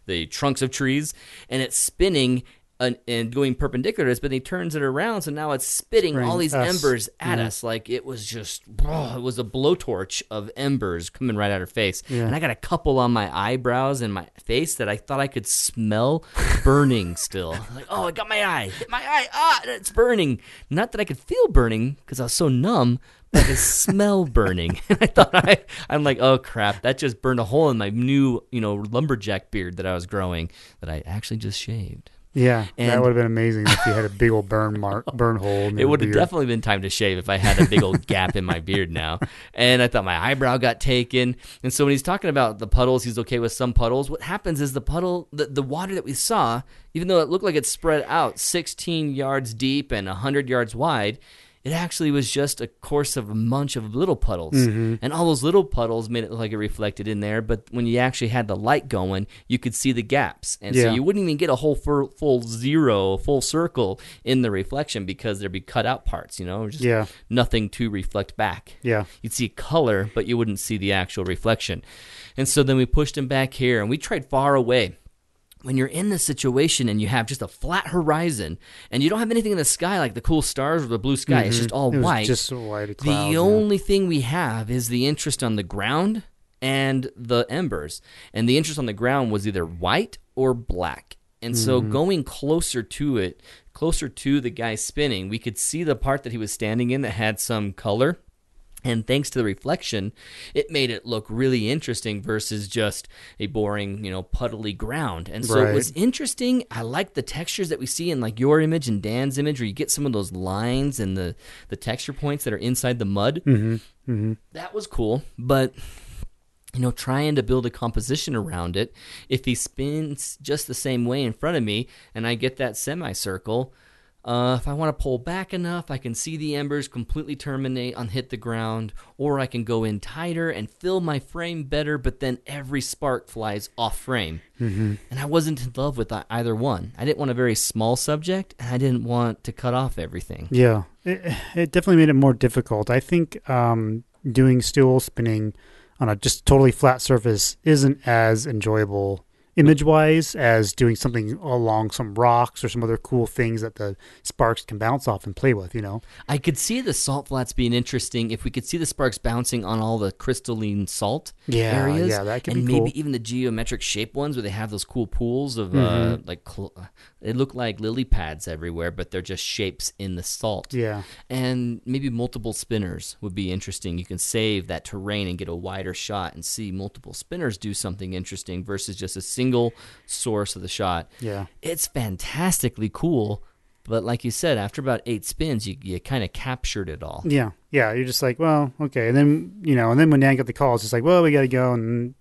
the trunks of trees, and it's spinning and, and going perpendicular to us. But he turns it around, so now it's spitting all these us, embers at yeah. us, like it was just, oh, it was a blowtorch of embers coming right at her face. Yeah. And I got a couple on my eyebrows and my face that I thought I could smell burning still. Like, oh, I got my eye, hit my eye, ah, it's burning. Not that I could feel burning because I was so numb, but I could smell burning. And I thought I, I'm like, oh crap, that just burned a hole in my new, you know, lumberjack beard that I was growing that I actually just shaved. Yeah, that would have been amazing if you had a big old burn mark, burn hole. In It would have definitely been time to shave if I had a big old gap in my beard now. And I thought my eyebrow got taken. And so when he's talking about the puddles, he's okay with some puddles. What happens is the puddle, the, the water that we saw, even though it looked like it spread out 16 yards deep and 100 yards wide, it actually was just a course of a bunch of little puddles. Mm-hmm. And all those little puddles made it look like it reflected in there. But when you actually had the light going, you could see the gaps. And so you wouldn't even get a whole full, full zero, full circle in the reflection because there'd be cut out parts, you know, just Yeah. nothing to reflect back. Yeah. You'd see color, but you wouldn't see the actual reflection. And so then we pushed him back here and we tried far away. When you're in this situation and you have just a flat horizon and you don't have anything in the sky like the cool stars or the blue sky, it's just all Mm-hmm. It white. just white the yeah. only thing we have is the interest on the ground and the embers. And the interest on the ground was either white or black. And so Mm-hmm. going closer to it, closer to the guy spinning, we could see the part that he was standing in that had some color. And thanks to the reflection, it made it look really interesting versus just a boring, you know, puddly ground. And so it was interesting. I like the textures that we see in like your image and Dan's image, where you get some of those lines and the the texture points that are inside the mud. Mm-hmm. Mm-hmm. That was cool, but you know, trying to build a composition around it. If he spins just the same way in front of me, and I get that semicircle, uh, if I want to pull back enough, I can see the embers completely terminate on hit the ground, or I can go in tighter and fill my frame better. But then every spark flies off frame, Mm-hmm. and I wasn't in love with either one. I didn't want a very small subject, and I didn't want to cut off everything. Yeah, it, it definitely made it more difficult. I think um, doing stool spinning on a just totally flat surface isn't as enjoyable image wise as doing something along some rocks or some other cool things that the sparks can bounce off and play with. You know. I could see the salt flats being interesting if we could see the sparks bouncing on all the crystalline salt Yeah, areas. yeah, that could and be maybe cool. even the geometric shape ones where they have those cool pools of uh, Mm-hmm. like cl- they look like lily pads everywhere, but they're just shapes in the salt. Yeah. And maybe multiple spinners would be interesting. You can save that terrain and get a wider shot and see multiple spinners do something interesting versus just a single source of the shot. Yeah. It's fantastically cool, but like you said, after about eight spins, you, you kind of captured it all. Yeah, yeah. You're just like, well, okay. And then you know, and then when Dan got the call, it's just like, well, we got to go, and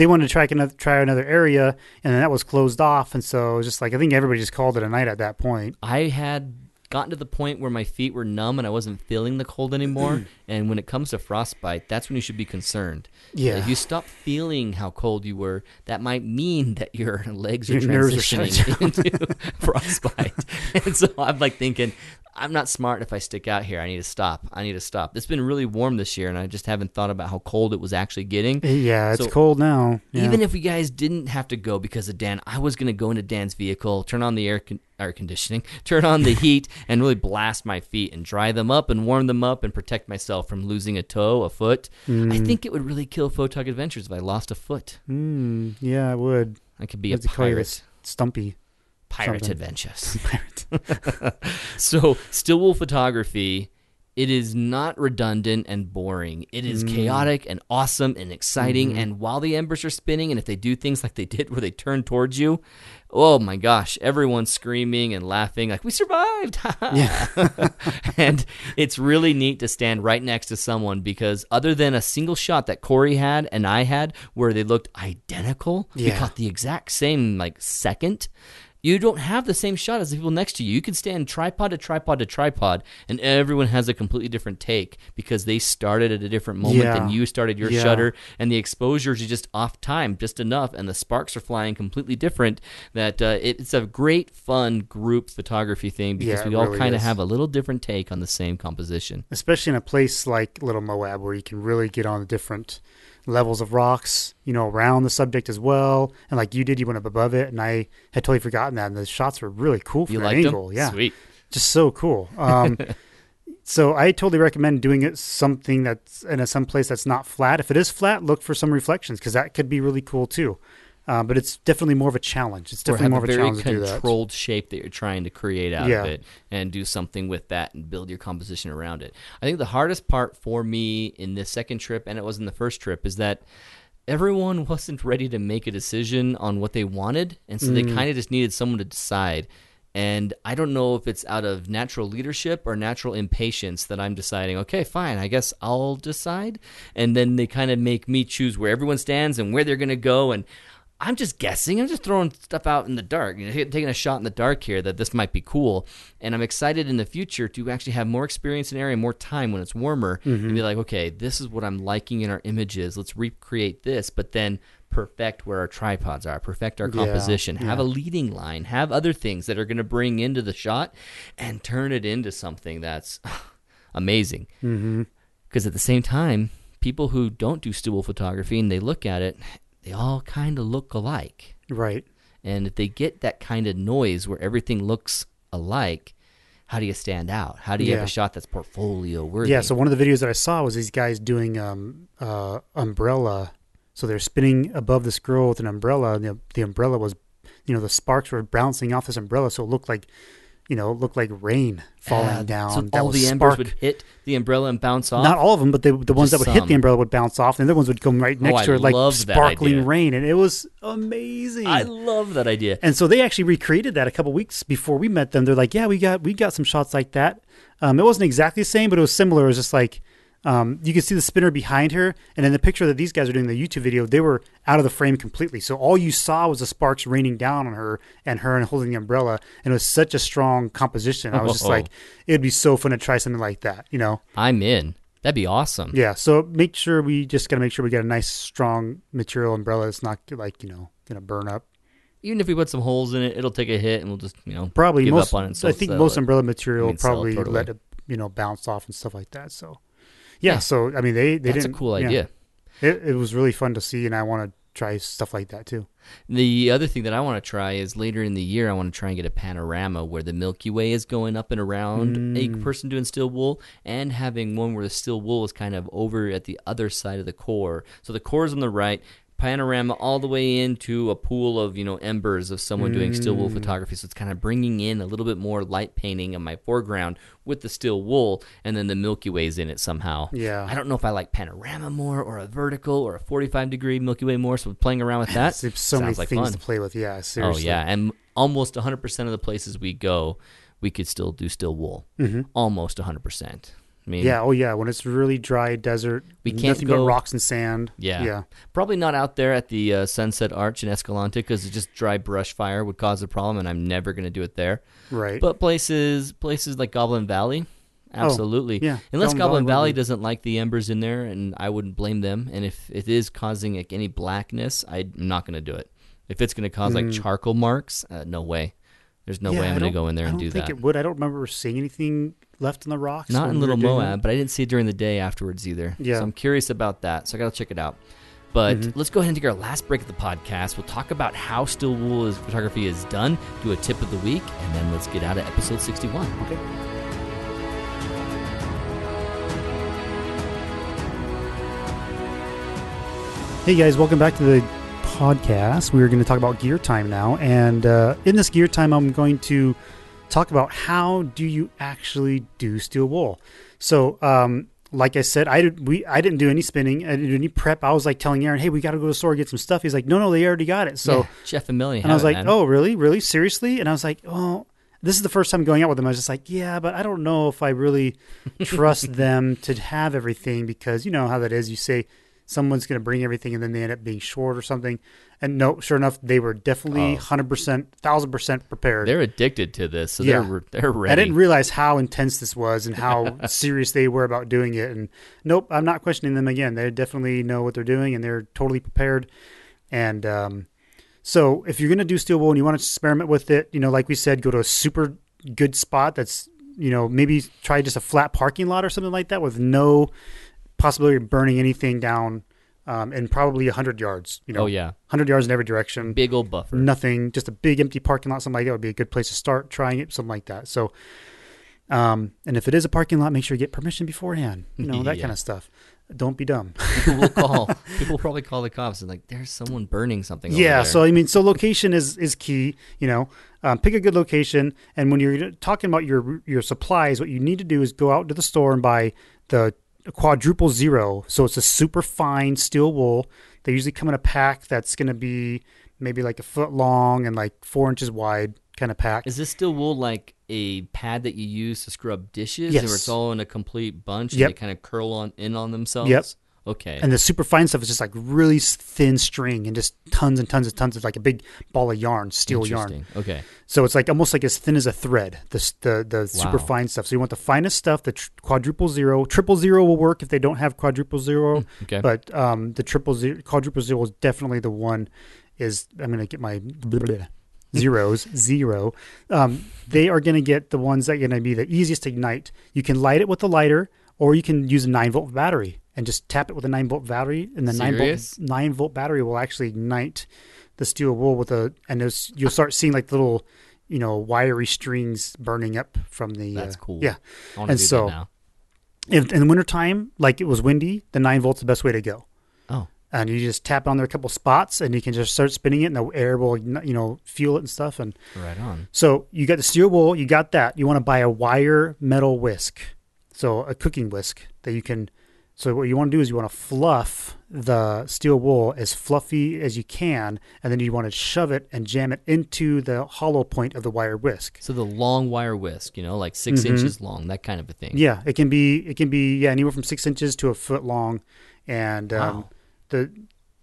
they wanted to try another try another area, and that was closed off, and so it was just like I think everybody just called it a night at that point. I had gotten to the point where my feet were numb and I wasn't feeling the cold anymore. Mm. and when it comes to frostbite, that's when you should be concerned. Yeah. If you stop feeling how cold you were, that might mean that your legs are Your nerves are transitioning into frostbite. and so I'm like thinking, I'm not smart if I stick out here. I need to stop. I need to stop. It's been really warm this year, and I just haven't thought about how cold it was actually getting. Yeah, it's So, cold now. Yeah. Even if we guys didn't have to go because of Dan, I was going to go into Dan's vehicle, turn on the air, con- air conditioning, turn on the heat, and really blast my feet and dry them up and warm them up and protect myself from losing a toe, a foot. I think it would really kill Photog Adventures if I lost a foot. mm, yeah, it would. I could be What's a it call you? pirate. Stumpy. Pirate something. Adventures. Pirate. so, steel wool photography, it is not redundant and boring. It is mm. chaotic and awesome and exciting. Mm-hmm. And while the embers are spinning, and if they do things like they did where they turn towards you, oh my gosh, everyone's screaming and laughing like we survived. Yeah. and it's really neat to stand right next to someone because other than a single shot that Corey had and I had where they looked identical, we caught the exact same like second. You don't have the same shot as the people next to you. You can stand tripod to tripod to tripod, and everyone has a completely different take because they started at a different moment Yeah. than you started your Yeah. shutter, and the exposures are just off time, just enough, and the sparks are flying completely different. That uh, it, it's a great, fun group photography thing because Yeah, we all really kind of have a little different take on the same composition. Especially in a place like Little Moab where you can really get on the different levels of rocks, you know, around the subject as well. And like you did, you went up above it, and I had totally forgotten that. And the shots were really cool from You that angle. them? Yeah. Sweet. just so cool. Um, so I totally recommend doing it something that's in a some place that's not flat. If it is flat, look for some reflections because that could be really cool too. Um, but it's definitely more of a challenge. It's definitely more of a very challenge to do that. controlled shape that you're trying to create out Yeah. of it and do something with that and build your composition around it. I think the hardest part for me in this second trip, and it was in the first trip, is that everyone wasn't ready to make a decision on what they wanted, and so they Mm. kind of just needed someone to decide. And I don't know if it's out of natural leadership or natural impatience that I'm deciding, okay, fine, I guess I'll decide. And then they kind of make me choose where everyone stands and where they're going to go. And I'm just guessing. I'm just throwing stuff out in the dark, you know, taking a shot in the dark here that this might be cool. And I'm excited in the future to actually have more experience in an area, more time when it's warmer, mm-hmm. and be like, okay, this is what I'm liking in our images. Let's recreate this, but then perfect where our tripods are, perfect our Yeah, composition, have yeah. a leading line, have other things that are going to bring into the shot, and turn it into something that's amazing. Mm-hmm. Because at the same time, people who don't do still photography and they look at it, they all kind of look alike. Right. And if they get that kind of noise where everything looks alike, how do you stand out? How do you have a shot that's portfolio worthy? Yeah. So one of the videos that I saw was these guys doing um, uh, umbrella. So they're spinning above this girl with an umbrella, and the, the umbrella was, you know, the sparks were bouncing off this umbrella, so it looked like, you know, it looked like rain falling Uh, down. So all the embers spark- would hit the umbrella and bounce off. Not all of them, but they, the ones that would hit the umbrella would bounce off, and the other ones would come right next I to it, like sparkling rain, and it was amazing. I love that idea. and so they actually recreated that a couple weeks before we met them. They're like, "Yeah, we got we got some shots like that." Um, it wasn't exactly the same, but it was similar. It was just like um, you can see the spinner behind her, and in the picture that these guys are doing the YouTube video, they were out of the frame completely. So all you saw was the sparks raining down on her and her and holding the umbrella, and it was such a strong composition. I was just like, it'd be so fun to try something like that, you know? I'm in. That'd be awesome. Yeah, so make sure we just got to make sure we get a nice, strong material umbrella that's not like you know gonna burn up. Even if we put some holes in it, it'll take a hit and we'll just, you know, Probably give most. up on it. And I think most it. umbrella material I mean, sell it probably totally. let it you know bounce off and stuff like that. So yeah, Yeah. so I mean they they That's a didn't. cool yeah. idea. It, it was really fun to see, and I want to try stuff like that too. The other thing that I want to try is later in the year, I want to try and get a panorama where the Milky Way is going up and around a Mm. person doing steel wool, and having one where the steel wool is kind of over at the other side of the core. So the core is on the right, panorama all the way into a pool of you know embers of someone doing steel wool Mm. photography. So it's kind of bringing in a little bit more light painting of my foreground with the steel wool, and then the Milky Way's in it somehow. Yeah. I don't know if I like panorama more or a vertical or a 45 degree Milky Way more. So playing around with that There's so many like things fun. to play with. Yeah, seriously. Oh yeah, and almost 100% of the places we go, we could still do steel wool. Mhm. Almost 100%. Mean, Yeah. Oh yeah. When it's really dry desert, We can't nothing go- but rocks and sand. Yeah. Yeah. probably not out there at the uh, Sunset Arch in Escalante because just dry brush fire would cause a problem, and I'm never going to do it there. Right. But places, places like Goblin Valley, absolutely. Oh, yeah. Unless Goblin Goblin Valley doesn't like the embers in there, and I wouldn't blame them. And if it is causing like any blackness, I'm not going to do it. If it's going to cause like charcoal marks, uh, no way. There's no. Yeah, way I'm going to go in there and don't don't think that. it would. I don't remember seeing anything left in the rocks. Not in Little Moab, but I didn't see it during the day afterwards either. Yeah. So I'm curious about that. So I got to check it out. But Mm-hmm. let's go ahead and take our last break of the podcast. We'll talk about how steel wool is, photography is done, do a tip of the week, and then let's get out of episode 61. Okay. Hey guys, welcome back to the podcast. We're going to talk about gear time now, and uh, in this gear time, I'm going to talk about how do you actually do steel wool. So, um, like I said, I did we I didn't do any spinning, I didn't do any prep. I was like telling Aaron, "Hey, we got to go to the store and get some stuff." He's like, "No, no, they already got it." So. Yeah, Jeff and Millie. And I was like, man. "Oh, really? Really? Seriously?" And I was like, "Oh, this is the first time going out with them." I was just like, "Yeah, but I don't know if I really trust them to have everything because you know how that is. You say someone's going to bring everything, and then they end up being short or something." And no, sure enough, they were definitely Oh. hundred percent, thousand percent prepared. They're addicted to this, so Yeah. they're they're ready. I didn't realize how intense this was and how serious they were about doing it. And nope, I'm not questioning them again. They definitely know what they're doing and they're totally prepared. And um, so, if you're going to do steel wool and you want to experiment with it, you know, like we said, go to a super good spot that's, you know, maybe try just a flat parking lot or something like that with no possibility of burning anything down um, and probably 100 yards, you know, oh yeah, 100 yards in every direction big old buffer. nothing, just a big empty parking lot, something like that would be a good place to start trying it, something like that. So, um, and if it is a parking lot, make sure you get permission beforehand, you know, that Yeah. kind of stuff. Don't be dumb. People will call. People will probably call the cops and like, there's someone burning something. over yeah. there." So, I mean, so location is, is key, you know, um, pick a good location. And when you're talking about your, your supplies, what you need to do is go out to the store and buy the quadruple zero. So it's a super fine steel wool. They usually come in a pack that's going to be maybe like a foot long and like four inches wide kind of pack. Is this steel wool like a pad that you use to scrub dishes, Yes. where it's all in a complete bunch Yep. and they kind of curl on in on themselves? Yep. Okay. And the super fine stuff is just like really thin string and just tons and tons and tons of like a big ball of yarn, steel yarn. Okay. So it's like almost like as thin as a thread. The the the super fine stuff. So you want the finest stuff. The tr- quadruple zero, triple zero will work if they don't have quadruple zero. Okay. But um, the triple zero, quadruple zero is definitely the one. Is I'm gonna get my blah, blah, zeros zero. Um, they are gonna get the ones that are gonna be the easiest to ignite. You can light it with a lighter, or you can use a nine volt battery and just tap it with a nine volt battery, and the nine volt nine volt battery will actually ignite the steel wool with a, and there's, you'll start seeing like little, you know, wiry strings burning up from the. That's uh, cool. Yeah, and so- if, in the wintertime, like it was windy, the nine volt's the best way to go. Oh. And you just tap it on there a couple spots, and you can just start spinning it, and the air will, you know, fuel it and stuff. And Right on. so you got the steel wool, you got that. You want to buy a wire metal whisk, so a cooking whisk that you can. So what you want to do is you want to fluff the steel wool as fluffy as you can, and then you want to shove it and jam it into the hollow point of the wire whisk. So the long wire whisk, you know, like 6 Mhm. inches long, that kind of a thing. Yeah, it can be it can be yeah anywhere from six inches to a foot long, and um, Wow. the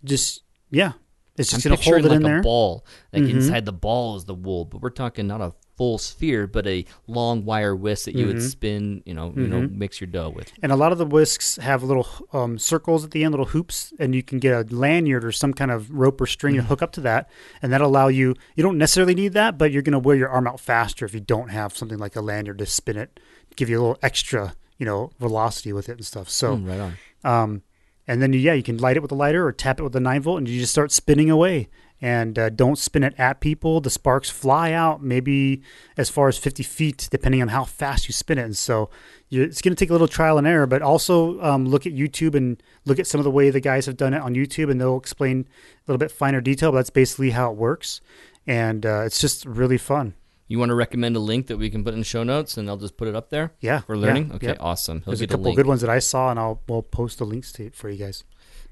just yeah, it's I'm just gonna hold it like in a there. ball. Like Mhm. inside the ball is the wool, but we're talking not a full sphere, but a long wire whisk that you would Mhm. spin. You know, you know, Mhm. mix your dough with. And a lot of the whisks have little um, circles at the end, little hoops, and you can get a lanyard or some kind of rope or string to hook up to that, and that'll allow you. You don't necessarily need that, but you're going to wear your arm out faster if you don't have something like a lanyard to spin it, give you a little extra, you know, velocity with it and stuff. So. Mm, right on. Um, and then yeah, you can light it with a lighter or tap it with a nine volt, and you just start spinning away. And uh, don't spin it at people. The sparks fly out maybe as far as 50 feet, depending on how fast you spin it. And so you, it's going to take a little trial and error, but also um, look at YouTube and look at some of the way the guys have done it on YouTube, and they'll explain a little bit finer detail. But that's basically how it works, and uh, it's just really fun. You want to recommend a link that we can put in the show notes, and I'll just put it up there. Yeah, for learning. yeah, okay, yeah. awesome. He'll There's a couple link. good ones that I saw, and I'll we'll post the links to it for you guys.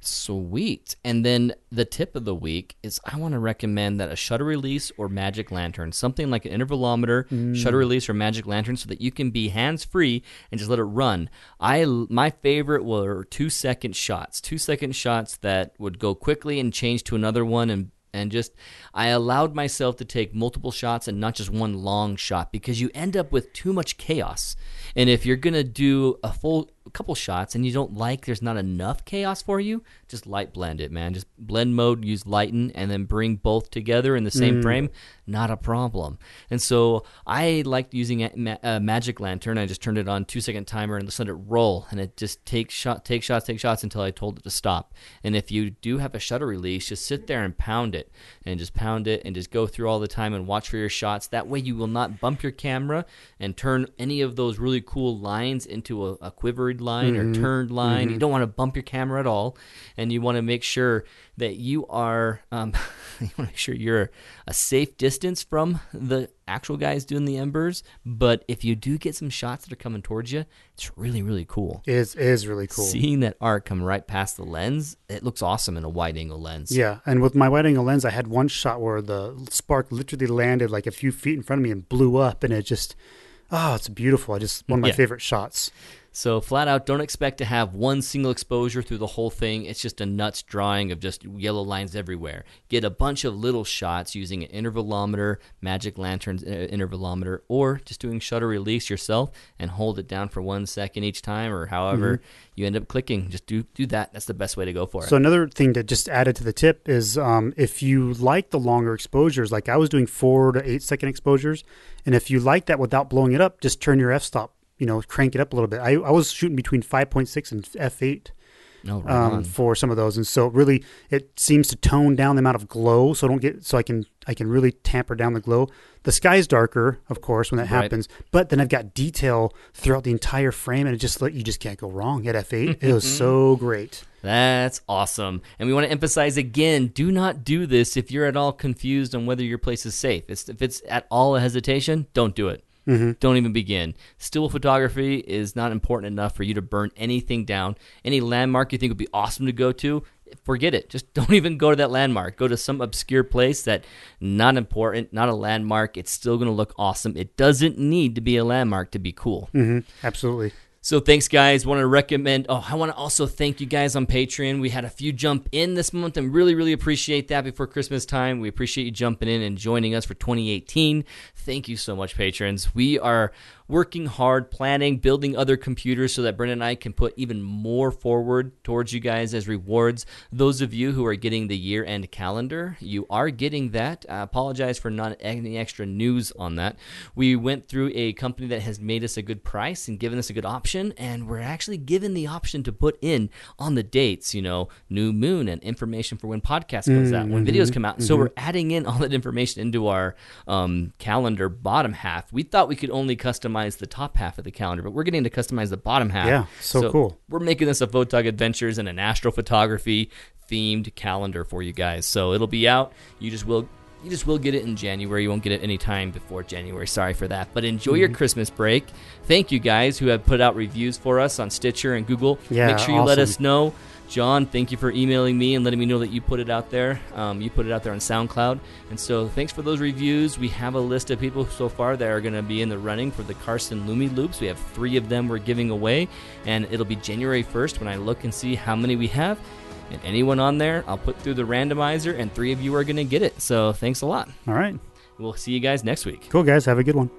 Sweet. And then the tip of the week is I want to recommend that a shutter release or magic lantern, something like an intervalometer, Mm. shutter release or magic lantern so that you can be hands free and just let it run. I my favorite were 2 second shots. 2 second shots that would go quickly and change to another one and and just I allowed myself to take multiple shots and not just one long shot because you end up with too much chaos. And if you're going to do a full couple shots and you don't like there's not enough chaos for you, just light blend it, man. Just blend mode, use lighten and then bring both together in the same mm. frame, not a problem. And so I liked using a ma- a magic lantern. I just turned it on 2 second timer and just let it roll and it just takes shot take shots take shots until I told it to stop. And if you do have a shutter release, just sit there and pound it and just pound it and just go through all the time and watch for your shots. That way you will not bump your camera and turn any of those really cool lines into a, a quivered line or turned line. You don't want to bump your camera at all, and you want to make sure that you are um, you want to make sure you're a safe distance from the actual guys doing the embers. But if you do get some shots that are coming towards you, it's really really cool. It is is really cool. Seeing that arc come right past the lens, it looks awesome in a wide angle lens. Yeah, and with my wide angle lens, I had one shot where the spark literally landed like a few feet in front of me and blew up, and it just, oh, it's beautiful. I just one of my Yeah. favorite shots. So flat out, don't expect to have one single exposure through the whole thing. It's just a nuts drawing of just yellow lines everywhere. Get a bunch of little shots using an intervalometer, magic lanterns uh, intervalometer, or just doing shutter release yourself and hold it down for one second each time, or however you end up clicking. Just do do that. That's the best way to go for it. So another thing to just added to the tip is um, if you like the longer exposures, like I was doing four to eight second exposures, and if you like that without blowing it up, just turn your f stop. You know, crank it up a little bit. I, I was shooting between 5.6 and f8 no, right um, for some of those, and so really it seems to tone down the amount of glow. So I don't get so I can I can really tamper down the glow. The sky's darker, of course, when that Right. happens, but then I've got detail throughout the entire frame, and it just you just can't go wrong at f8. it was so great. That's awesome. And we want to emphasize again do not do this if you're at all confused on whether your place is safe. It's, if it's at all a hesitation, don't do it. Don't even begin. Still photography is not important enough for you to burn anything down. Any landmark you think would be awesome to go to, forget it. Just don't even go to that landmark. Go to some obscure place that not important, not a landmark. It's still going to look awesome. It doesn't need to be a landmark to be cool. hmm Absolutely. So thanks, guys. Want to recommend? Oh, I want to also thank you guys on Patreon. We had a few jump in this month, and really, really appreciate that. Before Christmas time, we appreciate you jumping in and joining us for 2018. Thank you so much, patrons. We are working hard, planning, building other computers so that Brendan and I can put even more forward towards you guys as rewards. Those of you who are getting the year-end calendar, you are getting that. I apologize for not any extra news on that. We went through a company that has made us a good price and given us a good option, and we're actually given the option to put in on the dates, you know, new moon and information for when podcast comes out, when videos come out. So we're adding in all that information into our um, calendar bottom half. We thought we could only customize the top half of the calendar, but we're getting to customize the bottom half. Yeah, so cool. We're making this a Photog Adventures and an astrophotography themed calendar for you guys. So it'll be out. You just will you just will get it in January. You won't get it any time before January. Sorry for that. But enjoy Mm-hmm. your Christmas break. Thank you guys who have put out reviews for us on Stitcher and Google. Yeah, Make sure you let us know. John, thank you for emailing me and letting me know that you put it out there. Um, you put it out there on SoundCloud. And so thanks for those reviews. We have a list of people so far that are going to be in the running for the Carson LumiLoupes. We have three of them we're giving away. And it'll be January 1st when I look and see how many we have. And anyone on there, I'll put through the randomizer, and three of you are going to get it. So thanks a lot. All right. We'll see you guys next week. Cool, guys. Have a good one.